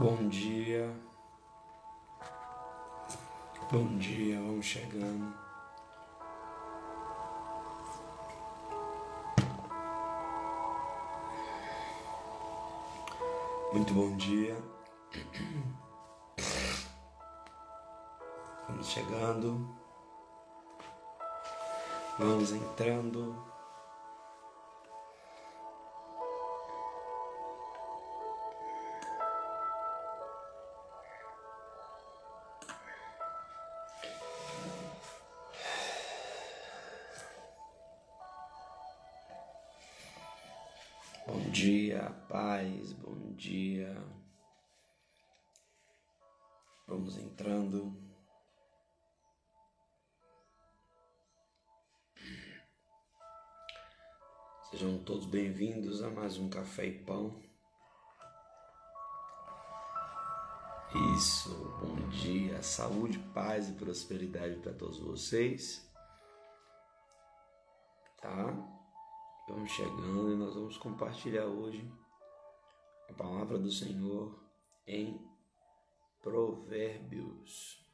Bom dia. Bom dia, vamos chegando. Muito bom dia. Vamos chegando. Vamos entrando. Dia. Vamos entrando. Sejam todos bem-vindos a mais um Café e Pão. Isso, bom dia, saúde, paz e prosperidade para todos vocês. Tá? Estamos chegando e nós vamos compartilhar hoje a palavra do Senhor em Provérbios.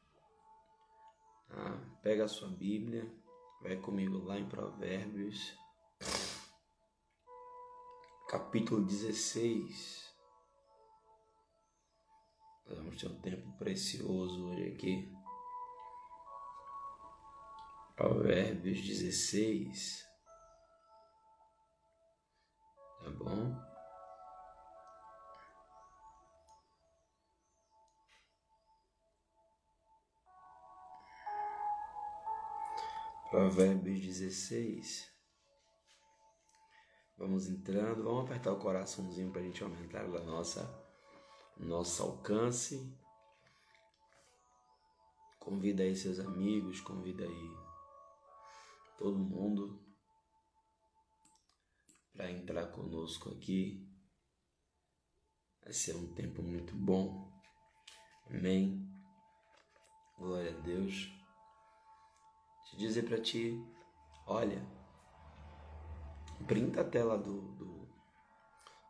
Tá? Pega a sua Bíblia, vai comigo lá em Provérbios, capítulo 16. Nós vamos ter um tempo precioso hoje aqui. Provérbios 16. Tá bom? Provérbios 16. Vamos entrando, vamos apertar o coraçãozinho para a gente aumentar a nossa nosso alcance. Convida aí seus amigos, convida aí todo mundo para entrar conosco aqui. Vai ser um tempo muito bom. Amém. Glória a Deus. Te dizer para ti, olha, printa a tela do, do,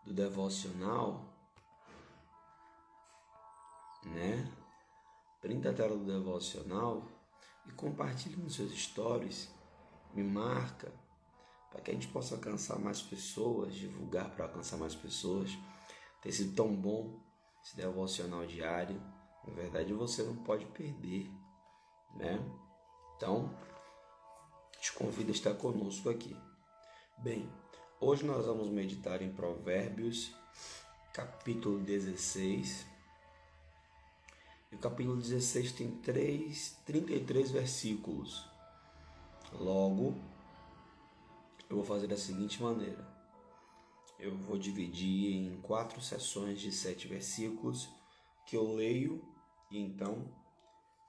do devocional, né? Printa a tela do devocional e compartilhe nos seus stories. Me marca para que a gente possa alcançar mais pessoas, divulgar para alcançar mais pessoas. Tem sido tão bom esse devocional diário. Na verdade, você não pode perder, né? Então, te convido a estar conosco aqui. Bem, hoje nós vamos meditar em Provérbios, capítulo 16. E o capítulo 16 tem 3, 33 versículos. Logo, eu vou fazer da seguinte maneira: eu vou dividir em quatro sessões de sete versículos que eu leio e então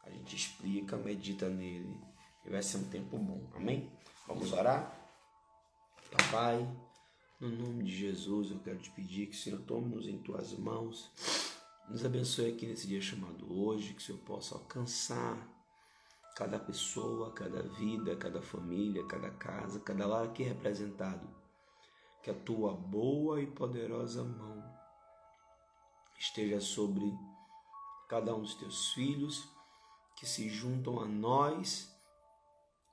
a gente explica, medita nele e vai ser um tempo bom. Amém? Vamos orar? Papai, no nome de Jesus, eu quero te pedir que o Senhor tome-nos em tuas mãos. Nos abençoe aqui nesse dia chamado hoje, que o Senhor possa alcançar cada pessoa, cada vida, cada família, cada casa, cada lar aqui representado. Que a tua boa e poderosa mão esteja sobre cada um dos teus filhos que se juntam a nós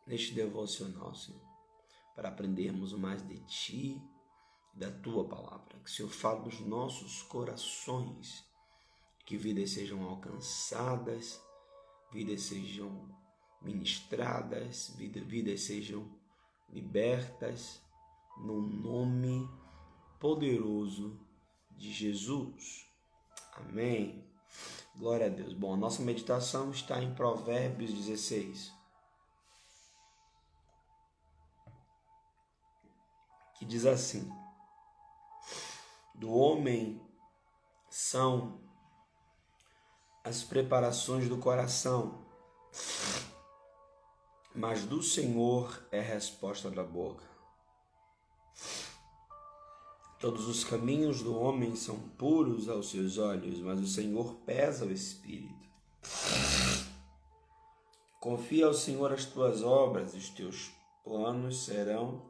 neste devocional, Senhor, para aprendermos mais de ti, da tua palavra. Que o Senhor fale nos nossos corações, que vidas sejam alcançadas, vidas sejam ministradas, vidas, vidas sejam libertas no nome poderoso de Jesus. Amém. Glória a Deus. Bom, a nossa meditação está em Provérbios 16. Que diz assim: Do homem são as preparações do coração mas do Senhor é a resposta da boca. Todos os caminhos do homem são puros aos seus olhos, mas o Senhor pesa o espírito. Confia ao Senhor as tuas obras, os teus planos serão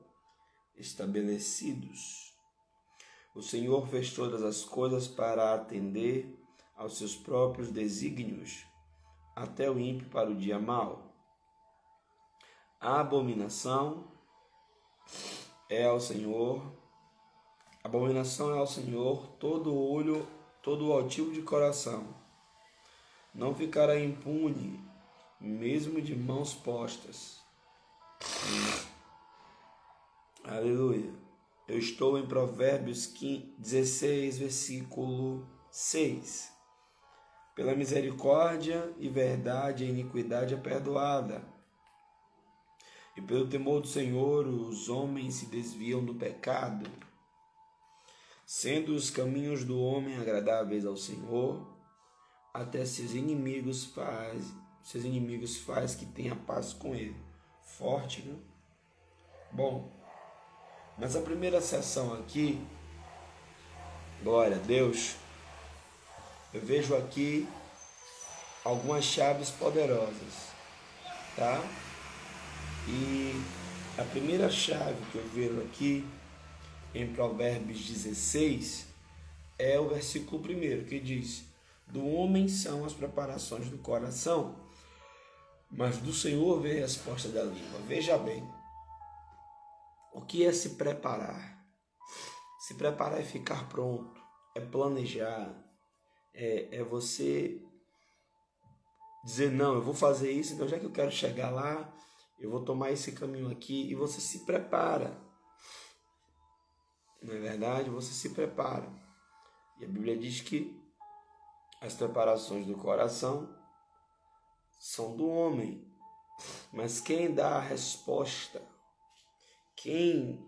estabelecidos. O Senhor fez todas as coisas para atender aos seus próprios desígnios, até o ímpio para o dia mau. A abominação é ao Senhor, abominação é ao Senhor todo olho, todo altivo de coração. Não ficará impune, mesmo de mãos postas. Aleluia. Eu estou em Provérbios 16, versículo 6. Pela misericórdia e verdade a iniquidade é perdoada. E pelo temor do Senhor os homens se desviam do pecado. Sendo os caminhos do homem agradáveis ao Senhor, até seus inimigos faz, seus inimigos faz que tenha paz com ele. Forte, né? Bom, mas a primeira sessão aqui, glória a Deus, eu vejo aqui algumas chaves poderosas, tá? E a primeira chave que eu vejo aqui em Provérbios 16 é o versículo primeiro que diz: Do homem são as preparações do coração, mas do Senhor vem a resposta da língua. Veja bem, o que é se preparar? Se preparar é ficar pronto, é planejar, é, é você dizer: não, eu vou fazer isso, então já que eu quero chegar lá, eu vou tomar esse caminho aqui e você se prepara. Não é verdade? Você se prepara. E a Bíblia diz que as preparações do coração são do homem, mas quem dá a resposta, quem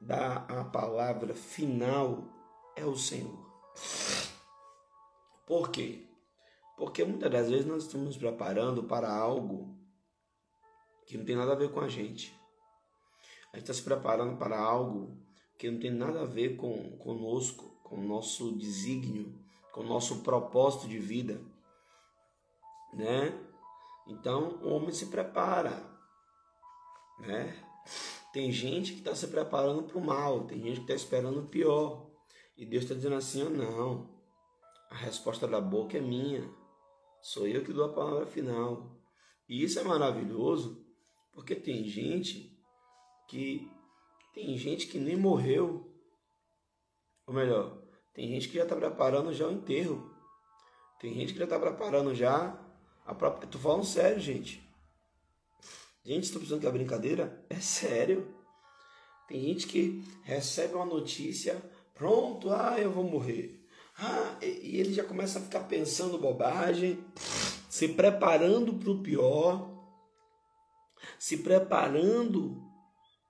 dá a palavra final é o Senhor. Por quê? Porque muitas das vezes nós estamos nos preparando para algo que não tem nada a ver com a gente. A gente está se preparando para algo que não tem nada a ver com conosco, com o nosso desígnio, com o nosso propósito de vida, né? Então o homem se prepara, né? Tem gente que está se preparando para o mal, tem gente que está esperando o pior. E Deus está dizendo assim: oh, não, a resposta da boca é minha, sou eu que dou a palavra final. E isso é maravilhoso, porque tem gente que tem gente que nem morreu. Ou melhor, tem gente que já está preparando já o enterro. Tem gente que já está preparando já a própria. Tô falando sério, gente. Gente, estou pensando que é brincadeira? É sério. Tem gente que recebe uma notícia, pronto, ah, eu vou morrer. Ah, e ele já começa a ficar pensando bobagem, se preparando para o pior se preparando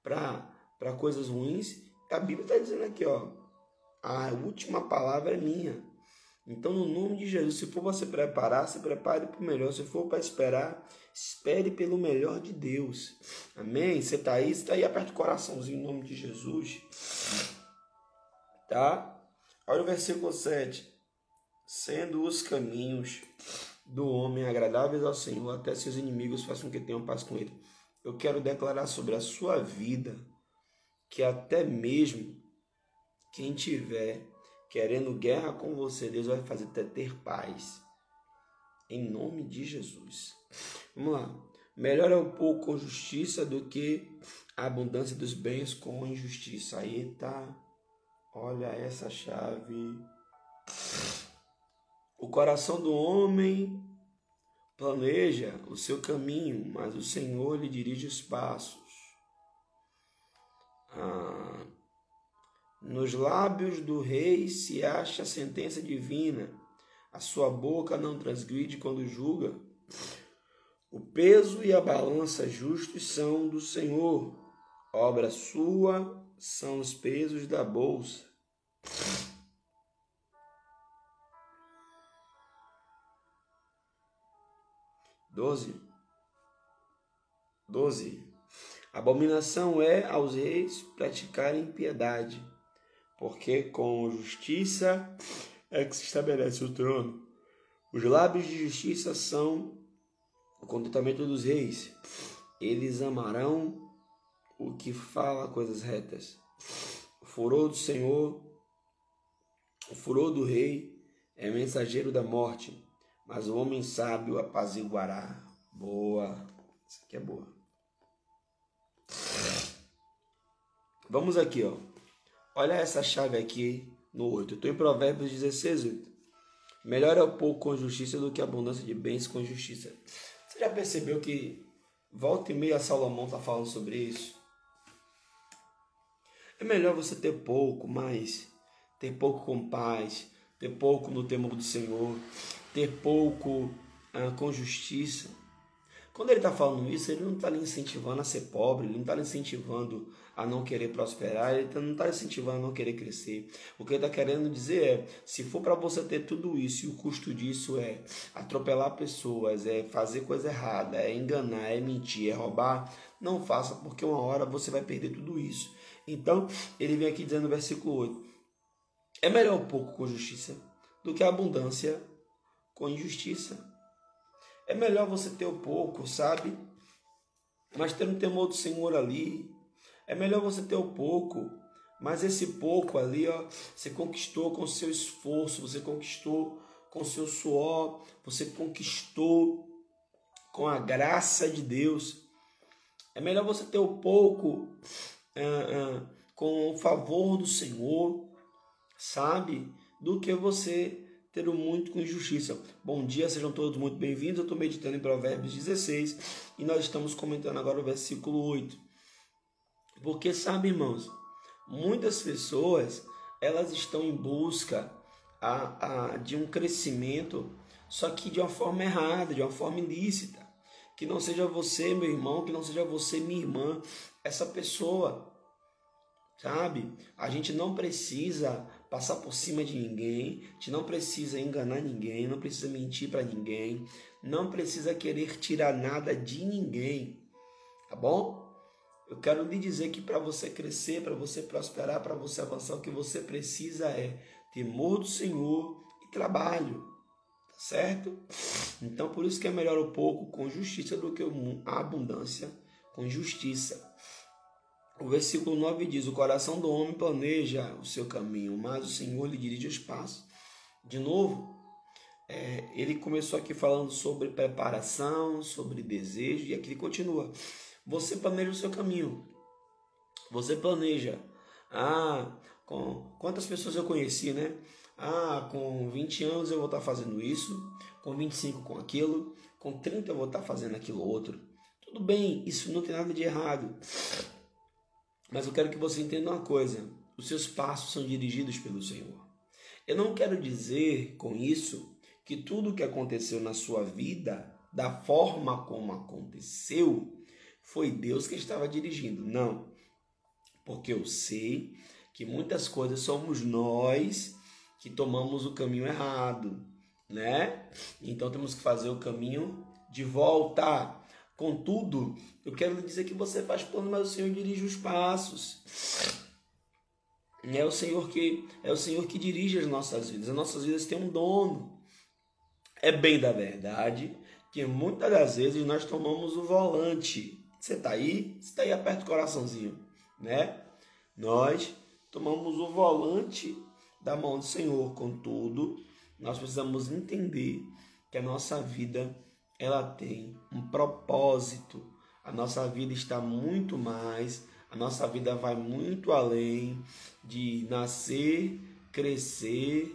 para coisas ruins. A Bíblia está dizendo aqui, ó, a última palavra é minha. Então, no nome de Jesus, se for para se preparar, se prepare para o melhor. Se for para esperar, espere pelo melhor de Deus. Amém? Você está aí, está aí, aperta o coraçãozinho em nome de Jesus. Tá? Olha o versículo 7. Sendo os caminhos do homem agradáveis ao Senhor, até seus inimigos façam que tenham paz com ele eu quero declarar sobre a sua vida que até mesmo quem tiver querendo guerra com você, Deus vai fazer até ter paz. Em nome de Jesus. Vamos lá. Melhor é o pouco com justiça do que a abundância dos bens com injustiça. Aí tá. Olha essa chave. O coração do homem planeja o seu caminho, mas o Senhor lhe dirige os passos. Ah, nos lábios do rei se acha a sentença divina, a sua boca não transgride quando julga. O peso e a balança justos são do Senhor, obra sua são os pesos da bolsa. 12. 12. Abominação é aos reis praticarem impiedade, porque com justiça é que se estabelece o trono. Os lábios de justiça são o contentamento dos reis. Eles amarão o que fala coisas retas. O furor do Senhor, o furor do rei é mensageiro da morte, mas o homem sábio apaziguará. Boa. Isso aqui é boa. Vamos aqui, ó. Olha essa chave aqui no 8. Eu estou em Provérbios 16, 8. Melhor é o pouco com justiça do que a abundância de bens com justiça. Você já percebeu que volta e meia Salomão está falando sobre isso? É melhor você ter pouco, mas ter pouco com paz, ter pouco no temor do Senhor, ter pouco ah, com justiça. Quando ele está falando isso, ele não está lhe incentivando a ser pobre, ele não está lhe incentivando a não querer prosperar, ele não está incentivando a não querer crescer. O que ele está querendo dizer é: se for para você ter tudo isso e o custo disso é atropelar pessoas, é fazer coisa errada, é enganar, é mentir, é roubar, não faça, porque uma hora você vai perder tudo isso. Então, ele vem aqui dizendo no versículo 8: é melhor um pouco com justiça do que a abundância com injustiça. É melhor você ter o pouco, sabe? Mas ter um temor do Senhor ali. É melhor você ter o pouco, mas esse pouco ali, ó, você conquistou com seu esforço, você conquistou com seu suor, você conquistou com a graça de Deus. É melhor você ter o pouco ah, ah, com o favor do Senhor, sabe? Do que você ter o muito com injustiça. Bom dia, sejam todos muito bem-vindos. Eu estou meditando em Provérbios 16 e nós estamos comentando agora o versículo 8. Porque, sabe, irmãos, muitas pessoas elas estão em busca a, a, de um crescimento, só que de uma forma errada, de uma forma ilícita. Que não seja você, meu irmão, que não seja você, minha irmã, essa pessoa. Sabe? A gente não precisa passar por cima de ninguém, a gente não precisa enganar ninguém, não precisa mentir para ninguém, não precisa querer tirar nada de ninguém, tá bom? Eu quero lhe dizer que para você crescer, para você prosperar, para você avançar, o que você precisa é temor do Senhor e trabalho, tá certo? Então por isso que é melhor o pouco com justiça do que a abundância com justiça. O versículo 9 diz: O coração do homem planeja o seu caminho, mas o Senhor lhe dirige os passos. De novo, é, ele começou aqui falando sobre preparação, sobre desejo, e aqui ele continua. Você planeja o seu caminho. Você planeja. Ah, com quantas pessoas eu conheci, né? Ah, com 20 anos eu vou estar fazendo isso, com 25 com aquilo, com 30 eu vou estar fazendo aquilo outro. Tudo bem, isso não tem nada de errado. Mas eu quero que você entenda uma coisa: os seus passos são dirigidos pelo Senhor. Eu não quero dizer com isso que tudo o que aconteceu na sua vida, da forma como aconteceu, foi Deus que estava dirigindo. Não. Porque eu sei que muitas coisas somos nós que tomamos o caminho errado, né? Então temos que fazer o caminho de volta. Contudo, eu quero dizer que você faz plano, mas o Senhor dirige os passos. É o Senhor que é o Senhor que dirige as nossas vidas. As nossas vidas têm um dono. É bem da verdade que muitas das vezes nós tomamos o volante. Você está aí? Você está aí aperta o coraçãozinho, né? Nós tomamos o volante da mão do Senhor. Contudo, nós precisamos entender que a nossa vida ela tem um propósito. A nossa vida está muito mais, a nossa vida vai muito além de nascer, crescer,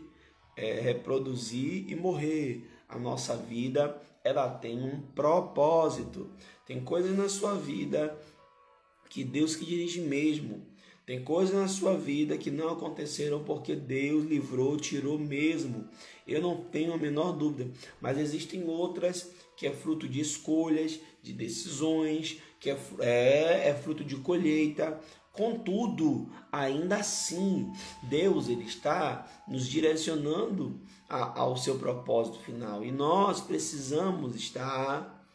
é, reproduzir e morrer. A nossa vida ela tem um propósito. Tem coisas na sua vida que Deus que dirige mesmo. Tem coisas na sua vida que não aconteceram porque Deus livrou, tirou mesmo. Eu não tenho a menor dúvida. Mas existem outras que é fruto de escolhas, de decisões, que é, é, é fruto de colheita. Contudo, ainda assim, Deus ele está nos direcionando a, ao seu propósito final e nós precisamos estar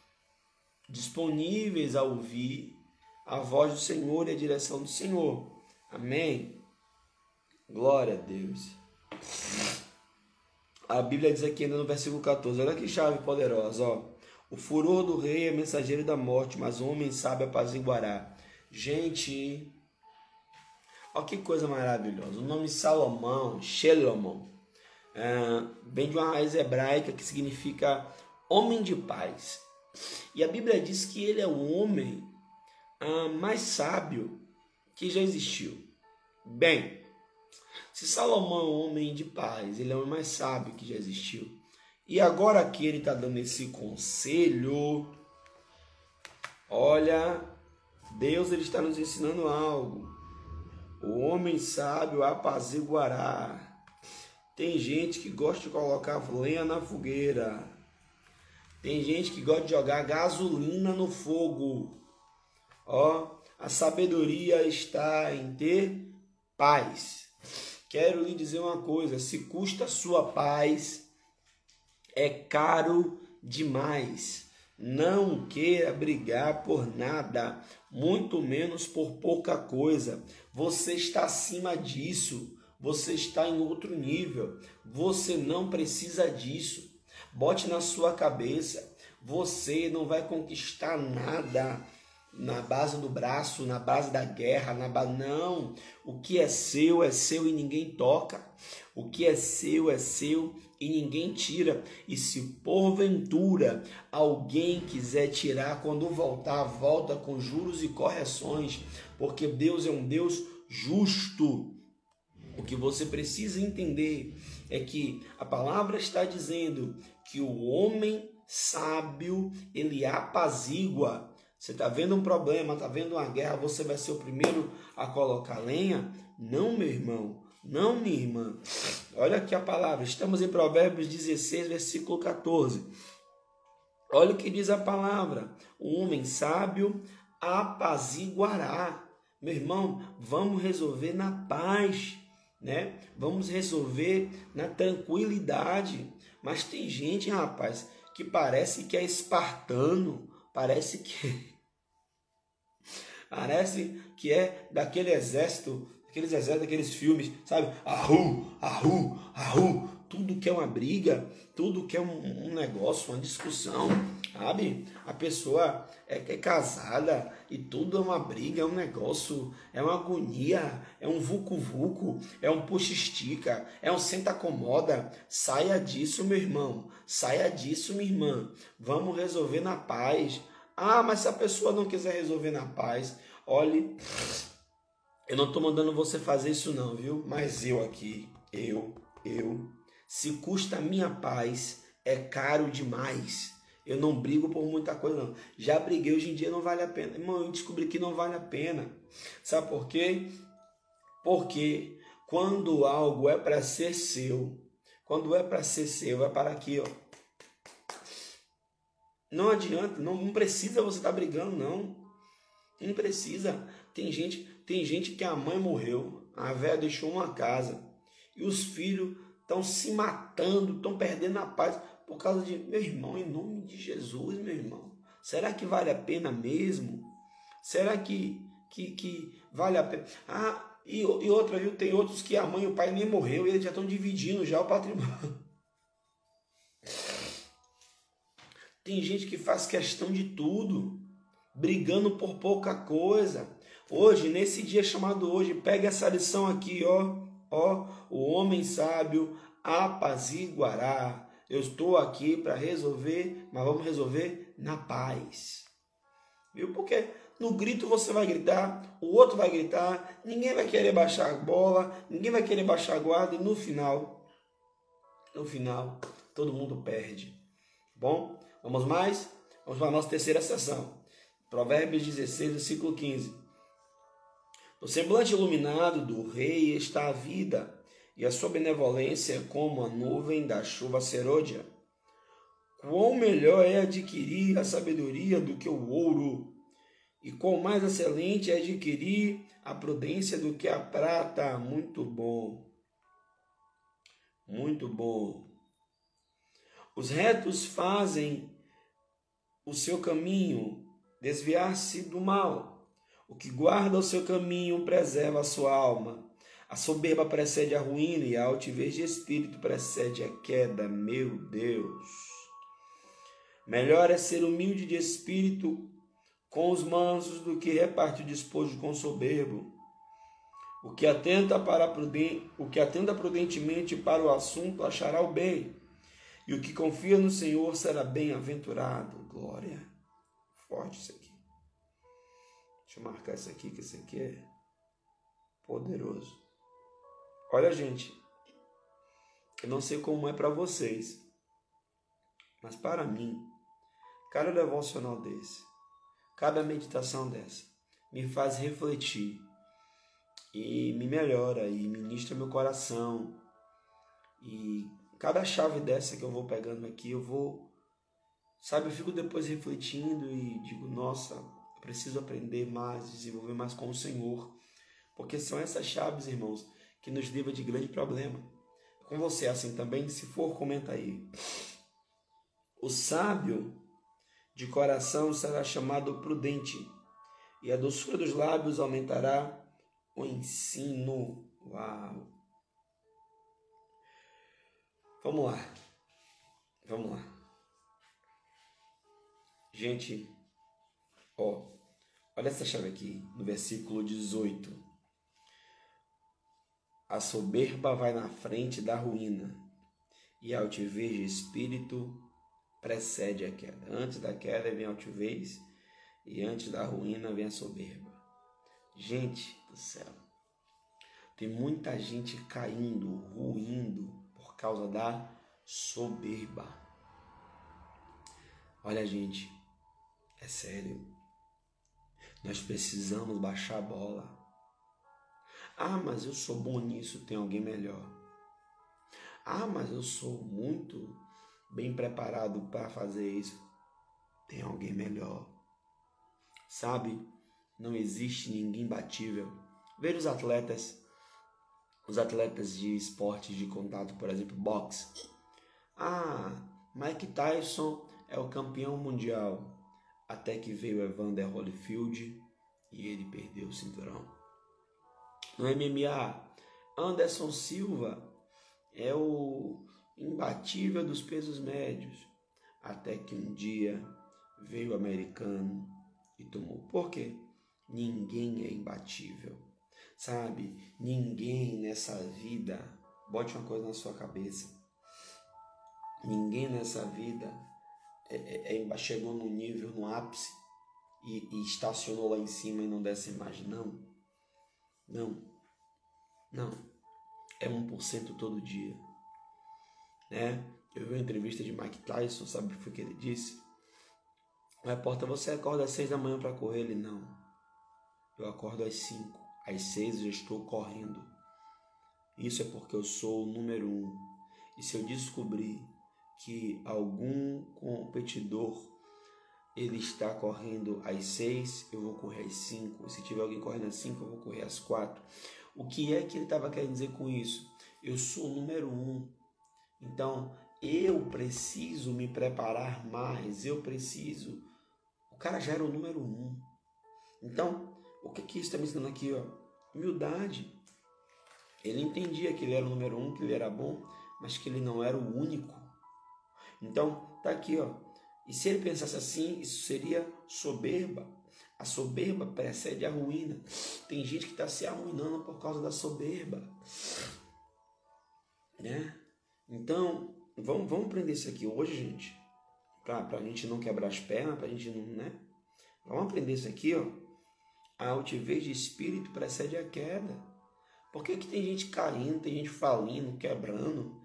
disponíveis a ouvir a voz do Senhor e a direção do Senhor. Amém? Glória a Deus. A Bíblia diz aqui ainda no versículo 14, olha que chave poderosa, ó. O furor do rei é mensageiro da morte, mas o homem sabe apaziguará. Gente, olha que coisa maravilhosa. O nome Salomão, Shelomon, é, vem de uma raiz hebraica que significa homem de paz. E a Bíblia diz que ele é o homem ah, mais sábio que já existiu. Bem, se Salomão é um homem de paz, ele é o homem mais sábio que já existiu. E agora que ele está dando esse conselho, olha, Deus ele está nos ensinando algo. O homem sábio apaziguará. Tem gente que gosta de colocar lenha na fogueira. Tem gente que gosta de jogar gasolina no fogo. Ó, a sabedoria está em ter paz. Quero lhe dizer uma coisa: se custa sua paz, é caro demais. Não queira brigar por nada, muito menos por pouca coisa. Você está acima disso. Você está em outro nível. Você não precisa disso. Bote na sua cabeça. Você não vai conquistar nada na base do braço, na base da guerra, na base. Não. O que é seu é seu e ninguém toca. O que é seu é seu e ninguém tira. E se porventura alguém quiser tirar, quando voltar, volta com juros e correções, porque Deus é um Deus justo. O que você precisa entender é que a palavra está dizendo que o homem sábio ele apazigua você está vendo um problema, está vendo uma guerra, você vai ser o primeiro a colocar lenha? Não, meu irmão, não, minha irmã. Olha aqui a palavra, estamos em Provérbios 16, versículo 14. Olha o que diz a palavra: o homem sábio apaziguará. Meu irmão, vamos resolver na paz, né? Vamos resolver na tranquilidade. Mas tem gente, rapaz, que parece que é espartano, parece que parece que é daquele exército, aqueles exércitos, daqueles filmes, sabe? Arru, arru, arru, tudo que é uma briga, tudo que é um, um negócio, uma discussão, sabe? A pessoa é, é casada e tudo é uma briga, é um negócio, é uma agonia, é um vucu-vucu, é um puxa-estica, é um senta-acomoda. Saia disso, meu irmão, saia disso, minha irmã. Vamos resolver na paz. Ah, mas se a pessoa não quiser resolver na paz, olhe, eu não estou mandando você fazer isso não, viu? Mas eu aqui, eu, eu, se custa a minha paz, é caro demais. Eu não brigo por muita coisa, não. Já briguei, hoje em dia não vale a pena. Irmão, eu descobri que não vale a pena. Sabe por quê? Porque quando algo é para ser seu, quando é para ser seu, é para aqui, ó. Não adianta, não, não precisa você estar tá brigando, não. Não precisa. Tem gente, tem gente que a mãe morreu, a velha deixou uma casa e os filhos estão se matando, estão perdendo a paz por causa de meu irmão, em nome de Jesus, meu irmão. Será que vale a pena mesmo? Será que que, que vale a pena? Ah, e, e outra, viu? Tem outros que a mãe e o pai nem morreu e eles já estão dividindo já o patrimônio. Tem gente que faz questão de tudo, brigando por pouca coisa. Hoje, nesse dia chamado hoje, pega essa lição aqui, ó, ó, o homem sábio apaziguará. Eu estou aqui para resolver, mas vamos resolver na paz. Viu? Porque no grito você vai gritar, o outro vai gritar, ninguém vai querer baixar a bola, ninguém vai querer baixar a guarda e no final, no final, todo mundo perde. Bom, Vamos mais? Vamos para a nossa terceira sessão. Provérbios 16, versículo 15. No semblante iluminado do rei está a vida, e a sua benevolência é como a nuvem da chuva serôdia. Quão melhor é adquirir a sabedoria do que o ouro, e quão mais excelente é adquirir a prudência do que a prata. Muito bom. Muito bom. Os retos fazem o seu caminho, desviar-se do mal. O que guarda o seu caminho preserva a sua alma. A soberba precede a ruína e a altivez de espírito precede a queda. Meu Deus! Melhor é ser humilde de espírito com os mansos do que reparte o despojo com o soberbo. O que atenta para o que atenta prudentemente para o assunto achará o bem, e o que confia no Senhor será bem-aventurado. Glória. Forte isso aqui. Deixa eu marcar isso aqui, que isso aqui é poderoso. Olha, gente, eu não sei como é para vocês, mas para mim, cada devocional desse, cada meditação dessa, me faz refletir e me melhora e ministra meu coração. E cada chave dessa que eu vou pegando aqui, eu vou, sabe, eu fico depois refletindo e digo, nossa, preciso aprender mais, desenvolver mais com o Senhor, porque são essas chaves, irmãos, que nos livram de grande problema. Com você é assim também, se for, comenta aí. O sábio de coração será chamado prudente, e a doçura dos lábios aumentará o ensino. Uau! Vamos lá. Vamos lá. Gente, ó, olha essa chave aqui, no versículo 18. A soberba vai na frente da ruína, e a altivez de espírito precede a queda. Antes da queda vem a altivez, e antes da ruína vem a soberba. Gente do céu, tem muita gente caindo, ruindo por causa da soberba. Olha, gente, é sério. Nós precisamos baixar a bola. Ah, mas eu sou bom nisso, tem alguém melhor. Ah, mas eu sou muito bem preparado para fazer isso, tem alguém melhor. Sabe? Não existe ninguém imbatível. Ver os atletas, os atletas de esportes de contato, por exemplo, boxe. Ah, Mike Tyson é o campeão mundial. Até que veio Evander Holyfield e ele perdeu o cinturão. No MMA, Anderson Silva é o imbatível dos pesos médios. Até que um dia veio o americano e tomou. Por quê? Ninguém é imbatível. Sabe? Ninguém nessa vida, bote uma coisa na sua cabeça. Ninguém nessa vida é, é, é, chegou no nível, no ápice e, e estacionou lá em cima e não desce mais. Não. Não. Não. É 1% todo dia. Né? Eu vi uma entrevista de Mike Tyson, sabe o que ele disse? O repórter, você acorda às seis da manhã para correr? Ele, não. Eu acordo às cinco. Às seis eu estou correndo. Isso é porque eu sou o número um. E se eu descobrir que algum competidor ele está correndo às seis, eu vou correr às cinco. Se tiver alguém correndo às cinco, eu vou correr às quatro. O que é que ele estava querendo dizer com isso? Eu sou o número um. Então, eu preciso me preparar mais, eu preciso o cara já era o número um. Então, o que, que está me ensinando aqui? Ó? Humildade. Ele entendia que ele era o número um, que ele era bom, mas que ele não era o único. Então, tá aqui, ó. E se ele pensasse assim, isso seria soberba. A soberba precede a ruína. Tem gente que está se arruinando por causa da soberba. Né? Então, vamos, vamos aprender isso aqui hoje, gente para a gente não quebrar as pernas, para a gente não, né? Vamos aprender isso aqui, ó. A altivez de espírito precede a queda. Por que, que tem gente caindo, tem gente falindo, quebrando?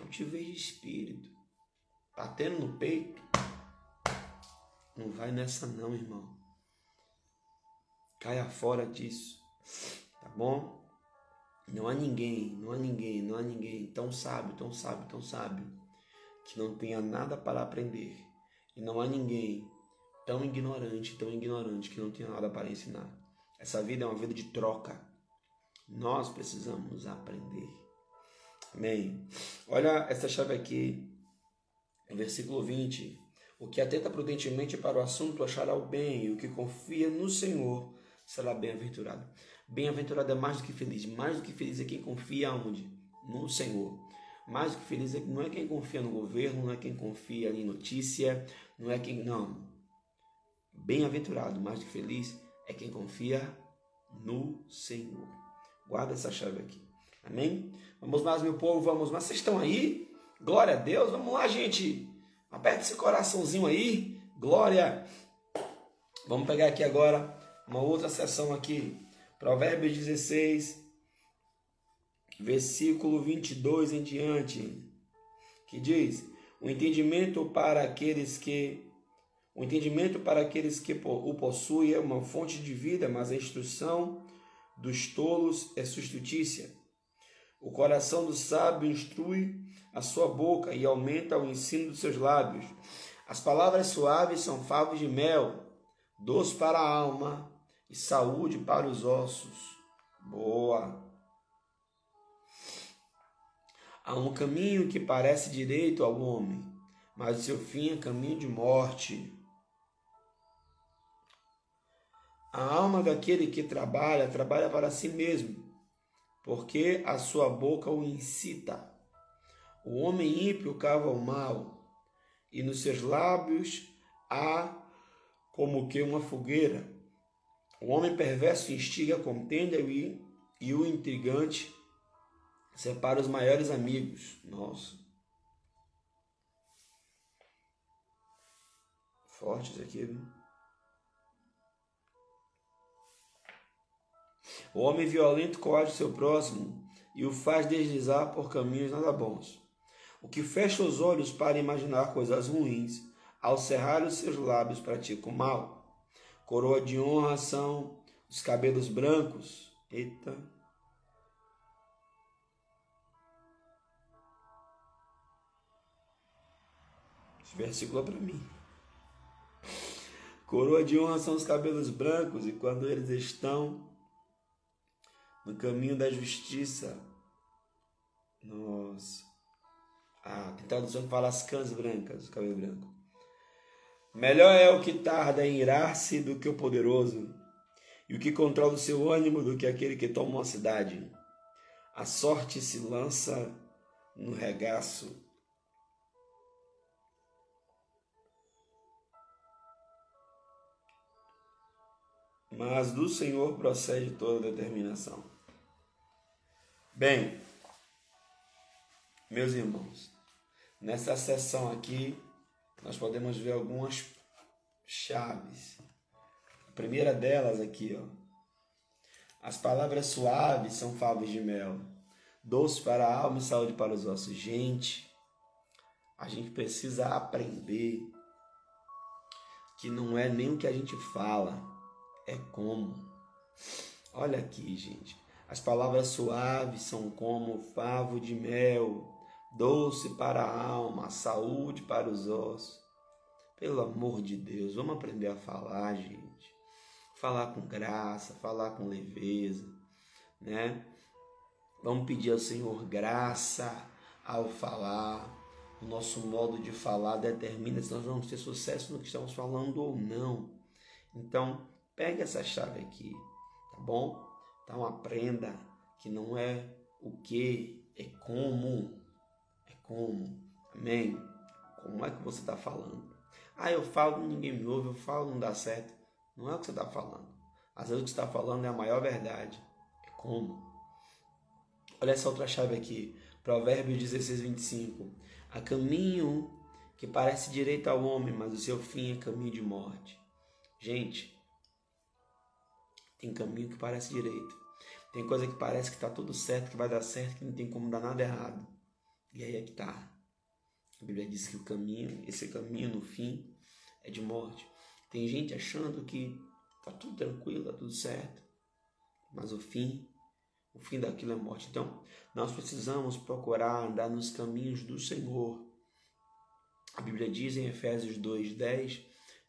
Altivez de espírito. Batendo no peito. Não vai nessa não, irmão. Caia fora disso. Tá bom? Não há ninguém, não há ninguém, não há ninguém tão sábio, tão sábio, tão sábio que não tenha nada para aprender. E não há ninguém tão ignorante, tão ignorante que não tenha nada para ensinar. Essa vida é uma vida de troca. Nós precisamos aprender. Amém. Olha essa chave aqui, versículo 20. O que atenta prudentemente para o assunto achará o bem, e o que confia no Senhor será bem-aventurado. Bem-aventurado é mais do que feliz. Mais do que feliz é quem confia onde? No Senhor. Mais do que feliz é não é quem confia no governo, não é quem confia em notícia, não é quem. Não. Bem-aventurado, mais do que feliz, é quem confia no Senhor. Guarda essa chave aqui. Amém? Vamos mais, meu povo, vamos mais. Vocês estão aí? Glória a Deus. Vamos lá, gente. Aperta esse coraçãozinho aí. Glória. Vamos pegar aqui agora uma outra sessão aqui. Provérbios 16, versículo 22 em diante, que diz: "O entendimento para aqueles que o entendimento para aqueles que o possuem é uma fonte de vida, mas a instrução dos tolos é sustutícia. O coração do sábio instrui a sua boca e aumenta o ensino dos seus lábios. As palavras suaves são favos de mel, doce para a alma e saúde para os ossos. Boa. Há um caminho que parece direito ao homem, mas o seu fim é caminho de morte. A alma daquele que trabalha, trabalha para si mesmo, porque a sua boca o incita. O homem ímpio cava o mal, e nos seus lábios há como que uma fogueira. O homem perverso instiga a contenda e, e o intrigante separa os maiores amigos. Nossa. Fortes aqui, viu? O homem violento coage seu próximo e o faz deslizar por caminhos nada bons. O que fecha os olhos para imaginar coisas ruins, ao cerrar os seus lábios pratica o mal. Coroa de honra são os cabelos brancos. Eita. Esse versículo é para mim. Coroa de honra são os cabelos brancos, e quando eles estão no caminho da justiça, nossa. Tem tradução que fala as cãs brancas, o cabelo branco. Melhor é o que tarda em irar-se do que o poderoso, e o que controla o seu ânimo do que aquele que toma uma cidade. A sorte se lança no regaço. Mas do Senhor procede toda determinação. Bem, meus irmãos, nessa sessão aqui nós podemos ver algumas chaves. A primeira delas aqui, ó. As palavras suaves são favos de mel, doce para a alma e saúde para os ossos. Gente, a gente precisa aprender que não é nem o que a gente fala, é como. Olha aqui, gente. As palavras suaves são como favo de mel, doce para a alma, saúde para os ossos. Pelo amor de Deus, vamos aprender a falar, gente. Falar com graça, falar com leveza, né? Vamos pedir ao Senhor graça ao falar. O nosso modo de falar determina se nós vamos ter sucesso no que estamos falando ou não. Então, pegue essa chave aqui, tá bom? Então aprenda que não é o que, é como como? Amém? Como é que você está falando? Ah, eu falo, ninguém me ouve, eu falo, não dá certo. Não é o que você está falando. Às vezes o que você está falando é a maior verdade. É como? Olha essa outra chave aqui. Provérbios 16, 25. Há caminho que parece direito ao homem, mas o seu fim é caminho de morte. Gente, tem caminho que parece direito. Tem coisa que parece que está tudo certo, que vai dar certo, que não tem como dar nada errado. E aí é que tá. A Bíblia diz que o caminho, esse caminho no fim, é de morte. Tem gente achando que tá tudo tranquilo, tá tudo certo. Mas o fim, o fim daquilo é morte. Então, nós precisamos procurar andar nos caminhos do Senhor. A Bíblia diz em Efésios 2:10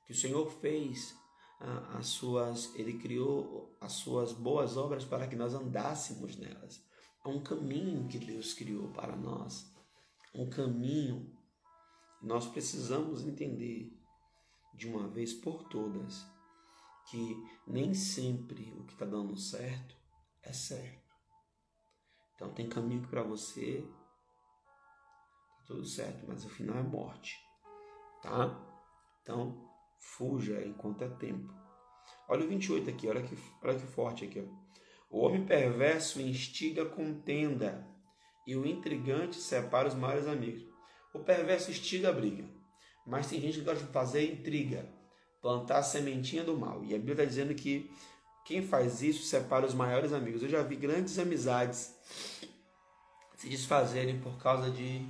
que o Senhor fez ah, as suas, ele criou as suas boas obras para que nós andássemos nelas. É um caminho que Deus criou para nós um caminho, nós precisamos entender de uma vez por todas que nem sempre o que está dando certo é certo. Então tem caminho que para você tá tudo certo, mas o final é morte, tá? Então fuja enquanto é tempo. Olha o 28 aqui, olha que, olha que forte aqui. Ó. O homem perverso instiga contenda e o intrigante separa os maiores amigos. O perverso instiga a briga, mas tem gente que gosta de fazer intriga, plantar a sementinha do mal. E a Bíblia está dizendo que quem faz isso separa os maiores amigos. Eu já vi grandes amizades se desfazerem por causa de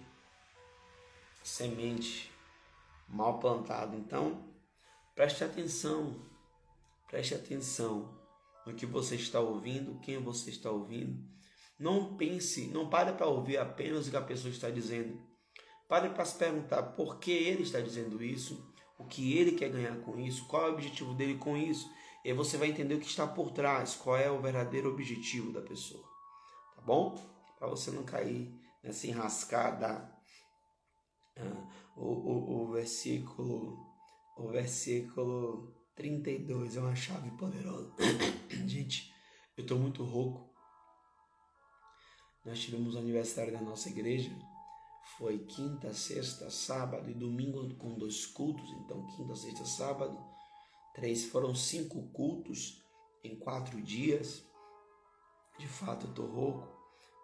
semente mal plantada. Então, preste atenção, preste atenção no que você está ouvindo, quem você está ouvindo. Não pense, não pare para ouvir apenas o que a pessoa está dizendo. Pare para se perguntar por que ele está dizendo isso, o que ele quer ganhar com isso, qual é o objetivo dele com isso. E aí você vai entender o que está por trás, qual é o verdadeiro objetivo da pessoa. Tá bom? Para você não cair nessa enrascada. Ah, o, o, o versículo o versículo 32 é uma chave poderosa. Gente, eu estou muito rouco. Nós tivemos o aniversário da nossa igreja. Foi quinta, sexta, sábado e domingo com dois cultos. Então, quinta, sexta, sábado. Três foram cinco cultos em quatro dias. De fato, eu estou rouco.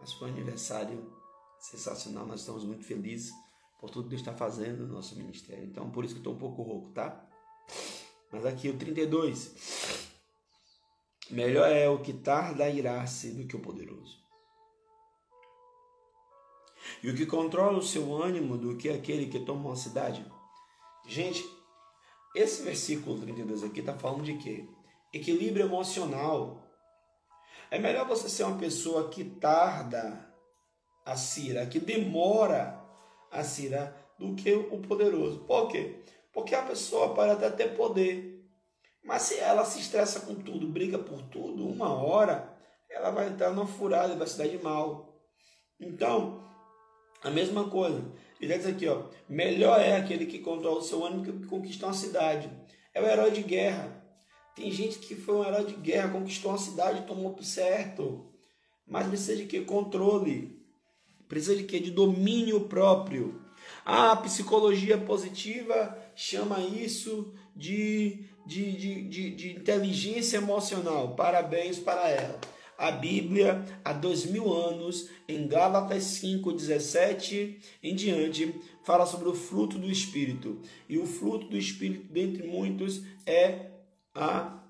Mas foi um aniversário sensacional. Nós estamos muito felizes por tudo que Deus está fazendo no nosso ministério. Então, por isso que estou um pouco rouco, tá? Mas aqui o 32. Melhor é o que tarda a irar-se do que o poderoso. E o que controla o seu ânimo do que aquele que toma uma cidade. Gente, esse versículo 32 aqui está falando de quê? Equilíbrio emocional. É melhor você ser uma pessoa que tarda a cira, que demora a cira, do que o poderoso. Por quê? Porque a pessoa pode até ter poder, mas se ela se estressa com tudo, briga por tudo, uma hora ela vai entrar numa furada e vai se dar de mal. Então, a mesma coisa. Ele diz aqui, ó, melhor é aquele que controla o seu ânimo que conquista uma cidade. É o herói de guerra. Tem gente que foi um herói de guerra, conquistou uma cidade, tomou certo. Mas precisa de que? Controle. Precisa de que? De domínio próprio. A psicologia positiva chama isso de, de, de, de, de inteligência emocional. Parabéns para ela. A Bíblia, há dois mil anos, em Gálatas 5, 17 em diante, fala sobre o fruto do Espírito. E o fruto do Espírito, dentre muitos, é a,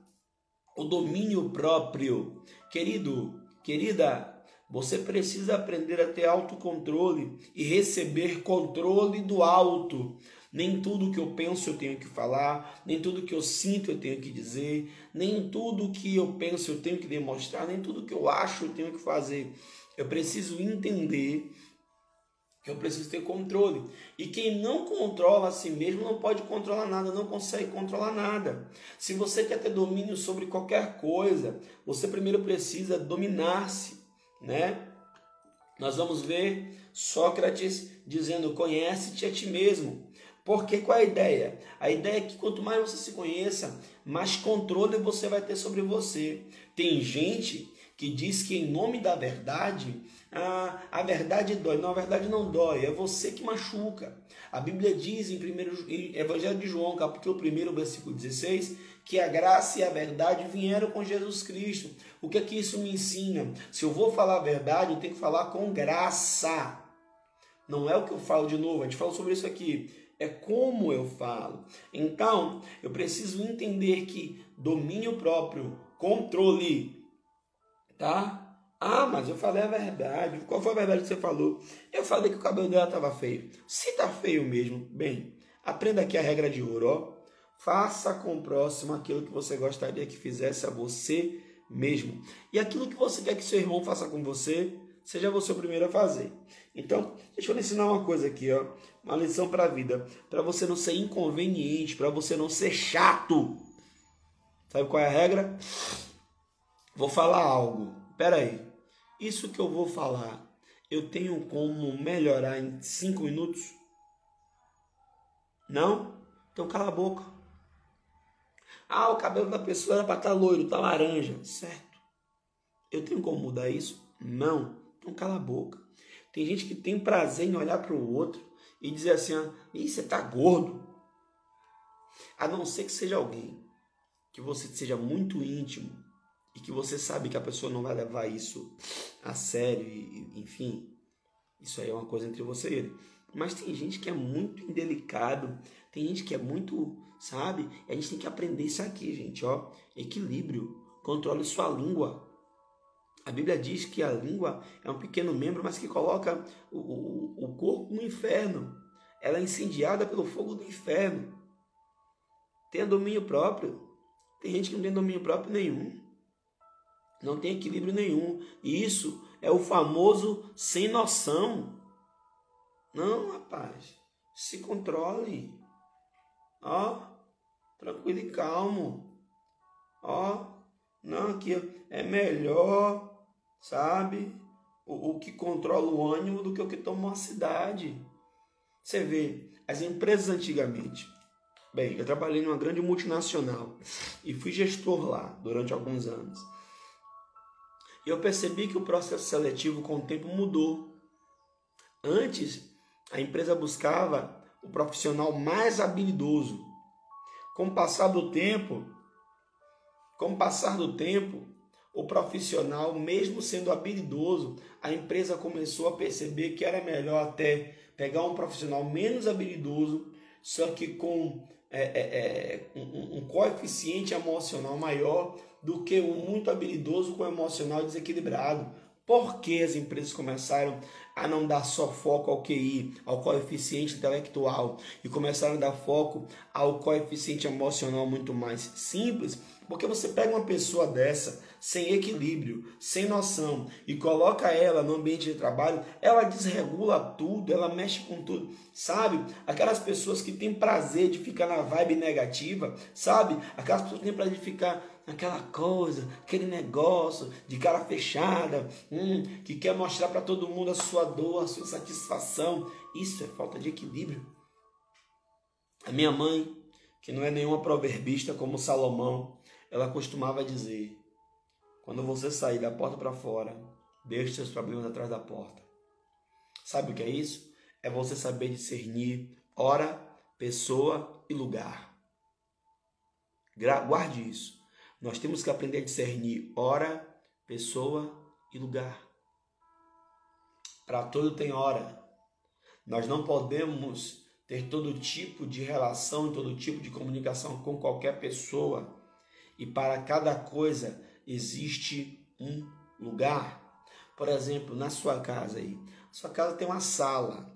o domínio próprio. Querido, querida, você precisa aprender a ter autocontrole e receber controle do alto. Nem tudo que eu penso eu tenho que falar, nem tudo que eu sinto eu tenho que dizer, nem tudo que eu penso eu tenho que demonstrar, nem tudo que eu acho eu tenho que fazer. Eu preciso entender que eu preciso ter controle. E quem não controla a si mesmo não pode controlar nada, não consegue controlar nada. Se você quer ter domínio sobre qualquer coisa, você primeiro precisa dominar-se né? Nós vamos ver Sócrates dizendo: conhece-te a ti mesmo. Porque qual é a ideia? A ideia é que quanto mais você se conheça, mais controle você vai ter sobre você. Tem gente que diz que em nome da verdade, a, a verdade dói. Não, a verdade não dói, é você que machuca. A Bíblia diz em, primeiro, em Evangelho de João, capítulo 1, versículo 16, que a graça e a verdade vieram com Jesus Cristo. O que é que isso me ensina? Se eu vou falar a verdade, eu tenho que falar com graça. Não é o que eu falo de novo, a gente falou sobre isso aqui. É como eu falo. Então, eu preciso entender que domínio próprio, controle, tá? Ah, mas eu falei a verdade. Qual foi a verdade que você falou? Eu falei que o cabelo dela estava feio. Se tá feio mesmo, bem, aprenda aqui a regra de ouro, ó. Faça com o próximo aquilo que você gostaria que fizesse a você mesmo. E aquilo que você quer que seu irmão faça com você, seja você o primeiro a fazer. Então, deixa eu lhe ensinar uma coisa aqui, ó, uma lição para a vida, para você não ser inconveniente, para você não ser chato. Sabe qual é a regra? Vou falar algo. Pera aí. Isso que eu vou falar, eu tenho como melhorar em cinco minutos? Não? Então cala a boca. Ah, o cabelo da pessoa era para estar tá loiro, tá laranja. Certo. Eu tenho como mudar isso? Não. Então cala a boca. Tem gente que tem prazer em olhar para o outro e dizer assim: ah, Ih, você tá gordo. A não ser que seja alguém que você seja muito íntimo e que você sabe que a pessoa não vai levar isso a sério, e, enfim, isso aí é uma coisa entre você e ele. Mas tem gente que é muito indelicado, tem gente que é muito, sabe? E a gente tem que aprender isso aqui, gente, ó. Equilíbrio. Controle sua língua. A Bíblia diz que a língua é um pequeno membro, mas que coloca o, o, o corpo no inferno. Ela é incendiada pelo fogo do inferno. Tenha domínio próprio. Tem gente que não tem domínio próprio nenhum. Não tem equilíbrio nenhum. E isso é o famoso sem noção. Não, rapaz. Se controle. Ó, tranquilo e calmo. Ó, não, aqui é melhor, sabe? O, o que controla o ânimo do que o que toma uma cidade. Você vê, as empresas antigamente. Bem, eu trabalhei numa grande multinacional e fui gestor lá durante alguns anos. E eu percebi que o processo seletivo com o tempo mudou. Antes, a empresa buscava o profissional mais habilidoso. Com o passar do tempo, com o passar do tempo, o profissional, mesmo sendo habilidoso, a empresa começou a perceber que era melhor até pegar um profissional menos habilidoso, só que com é, é, é, um, um, coeficiente emocional maior do que um muito habilidoso com emocional desequilibrado. Por que as empresas começaram a não dar só foco ao QI, ao coeficiente intelectual, e começaram a dar foco ao coeficiente emocional muito mais simples? Porque você pega uma pessoa dessa, sem equilíbrio, sem noção, e coloca ela no ambiente de trabalho, ela desregula tudo, ela mexe com tudo, sabe? Aquelas pessoas que têm prazer de ficar na vibe negativa, sabe? Aquelas pessoas que têm prazer de ficar naquela coisa, aquele negócio de cara fechada, hum, que quer mostrar para todo mundo a sua dor, a sua satisfação. Isso é falta de equilíbrio. A minha mãe, que não é nenhuma proverbista como Salomão, ela costumava dizer: quando você sair da porta para fora, deixe seus problemas atrás da porta. Sabe o que é isso? É você saber discernir hora, pessoa e lugar. Guarde isso. Nós temos que aprender a discernir hora, pessoa e lugar. Para tudo tem hora. Nós não podemos ter todo tipo de relação, todo tipo de comunicação com qualquer pessoa e para cada coisa existe um lugar. Por exemplo, na sua casa aí, sua casa tem uma sala.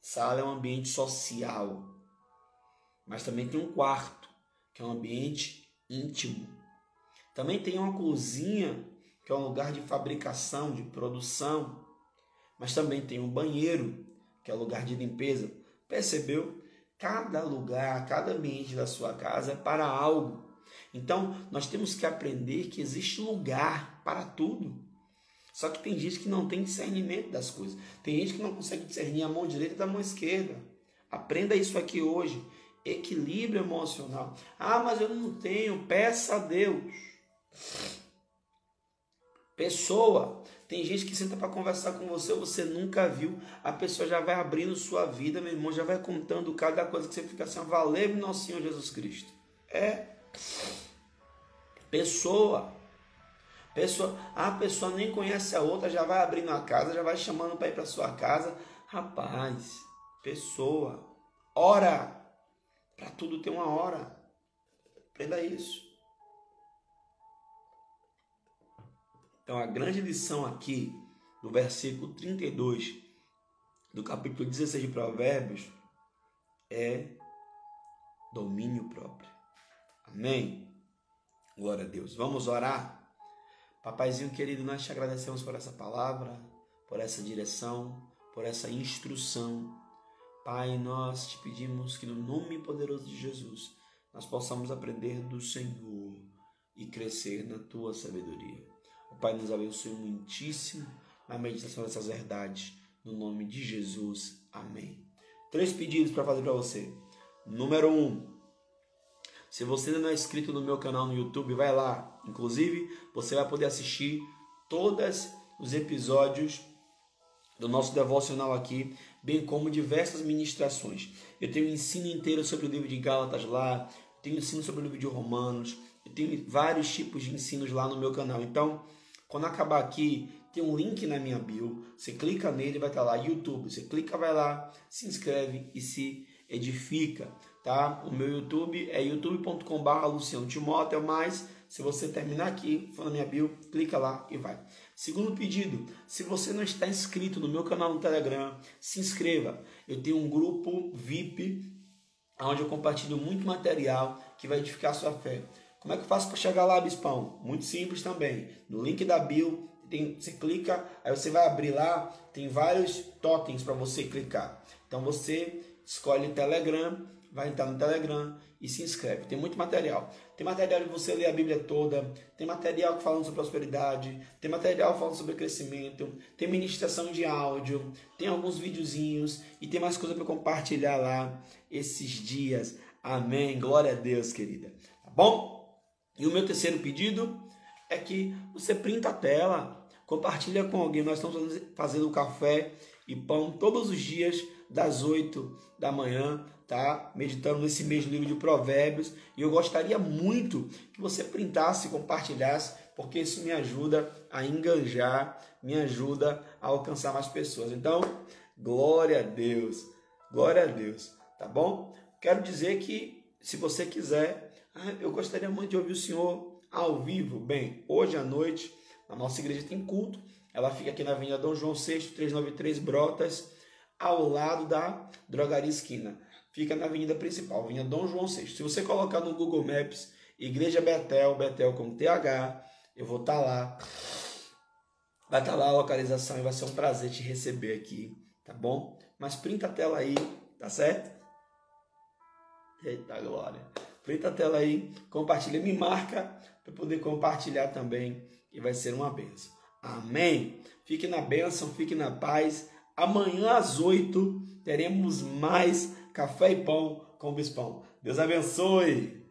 Sala é um ambiente social, mas também tem um quarto, que é um ambiente íntimo. Também tem uma cozinha, que é um lugar de fabricação, de produção, mas também tem um banheiro, que é lugar de limpeza. Percebeu? Cada lugar, cada ambiente da sua casa é para algo. Então, nós temos que aprender que existe lugar para tudo. Só que tem gente que não tem discernimento das coisas. Tem gente que não consegue discernir a mão direita da mão esquerda. Aprenda isso aqui hoje. Equilíbrio emocional. Ah, mas eu não tenho. Peça a Deus. Pessoa. Tem gente que senta para conversar com você, você nunca viu. A pessoa já vai abrindo sua vida, meu irmão, já vai contando cada coisa que você fica assim, valeu nosso Senhor Jesus Cristo. É Pessoa. Pessoa, a pessoa nem conhece a outra, já vai abrindo a casa, já vai chamando para ir para sua casa. Rapaz, pessoa, hora. Para tudo tem uma hora. Aprenda isso. Então a grande lição aqui do versículo 32 do capítulo 16 de Provérbios é domínio próprio. Amém? Glória a Deus. Vamos orar? Papaizinho querido, nós te agradecemos por essa palavra, por essa direção, por essa instrução. Pai, nós te pedimos que no nome poderoso de Jesus nós possamos aprender do Senhor e crescer na tua sabedoria. O Pai nos abençoe muitíssimo na meditação dessas verdades. No nome de Jesus. Amém. Três pedidos para fazer para você. Número um, se você ainda não é inscrito no meu canal no YouTube, vai lá. Inclusive, você vai poder assistir todos os episódios do nosso devocional aqui, bem como diversas ministrações. Eu tenho um ensino inteiro sobre o livro de Gálatas lá, tenho ensino sobre o livro de Romanos, Eu tenho vários tipos de ensinos lá no meu canal. Então, quando acabar aqui, tem um link na minha bio. Você clica nele, vai estar lá YouTube. Você clica, vai lá, se inscreve e se edifica, tá? O meu YouTube é youtube.com.br Timóteo, mas se você terminar aqui, for na minha bio, clica lá e vai. Segundo pedido, se você não está inscrito no meu canal no Telegram, se inscreva. Eu tenho um grupo VIP onde eu compartilho muito material que vai edificar sua fé. Como é que eu faço para chegar lá, Bispão? Muito simples também. No link da bio, tem, você clica, aí você vai abrir lá, tem vários totens para você clicar. Então você escolhe Telegram, vai entrar no Telegram e se inscreve. Tem muito material. Tem material de você ler a Bíblia toda, tem material falando sobre prosperidade, tem material falando sobre crescimento, tem ministração de áudio, tem alguns videozinhos e tem mais coisa para compartilhar lá esses dias. Amém. Glória a Deus, querida. Tá bom? E o meu terceiro pedido é que você printa a tela, compartilha com alguém. Nós estamos fazendo café e pão todos os dias das 8 da manhã tá? Meditando nesse mês livro de Provérbios. E eu gostaria muito que você printasse e compartilhasse, porque isso me ajuda a enganjar, me ajuda a alcançar mais pessoas. Então, glória a Deus, glória a Deus, tá bom? Quero dizer que, se você quiser, ah, eu gostaria muito de ouvir o Senhor ao vivo. Bem, hoje à noite, a nossa igreja tem culto. Ela fica aqui na Avenida Dom João VI, 393 Brotas, ao lado da Drogaria Esquina fica na avenida principal, Avenida Dom João VI. Se você colocar no Google Maps Igreja Betel, Betel com TH, eu vou estar tá lá. Vai estar tá lá a localização e vai ser um prazer te receber aqui, tá bom? Mas printa a tela aí, tá certo? Eita glória. Printa a tela aí, compartilha, me marca para poder compartilhar também e vai ser uma benção. Amém. Fique na bênção, fique na paz. Amanhã às oito teremos mais Café e Pão com o Bispão. Deus abençoe!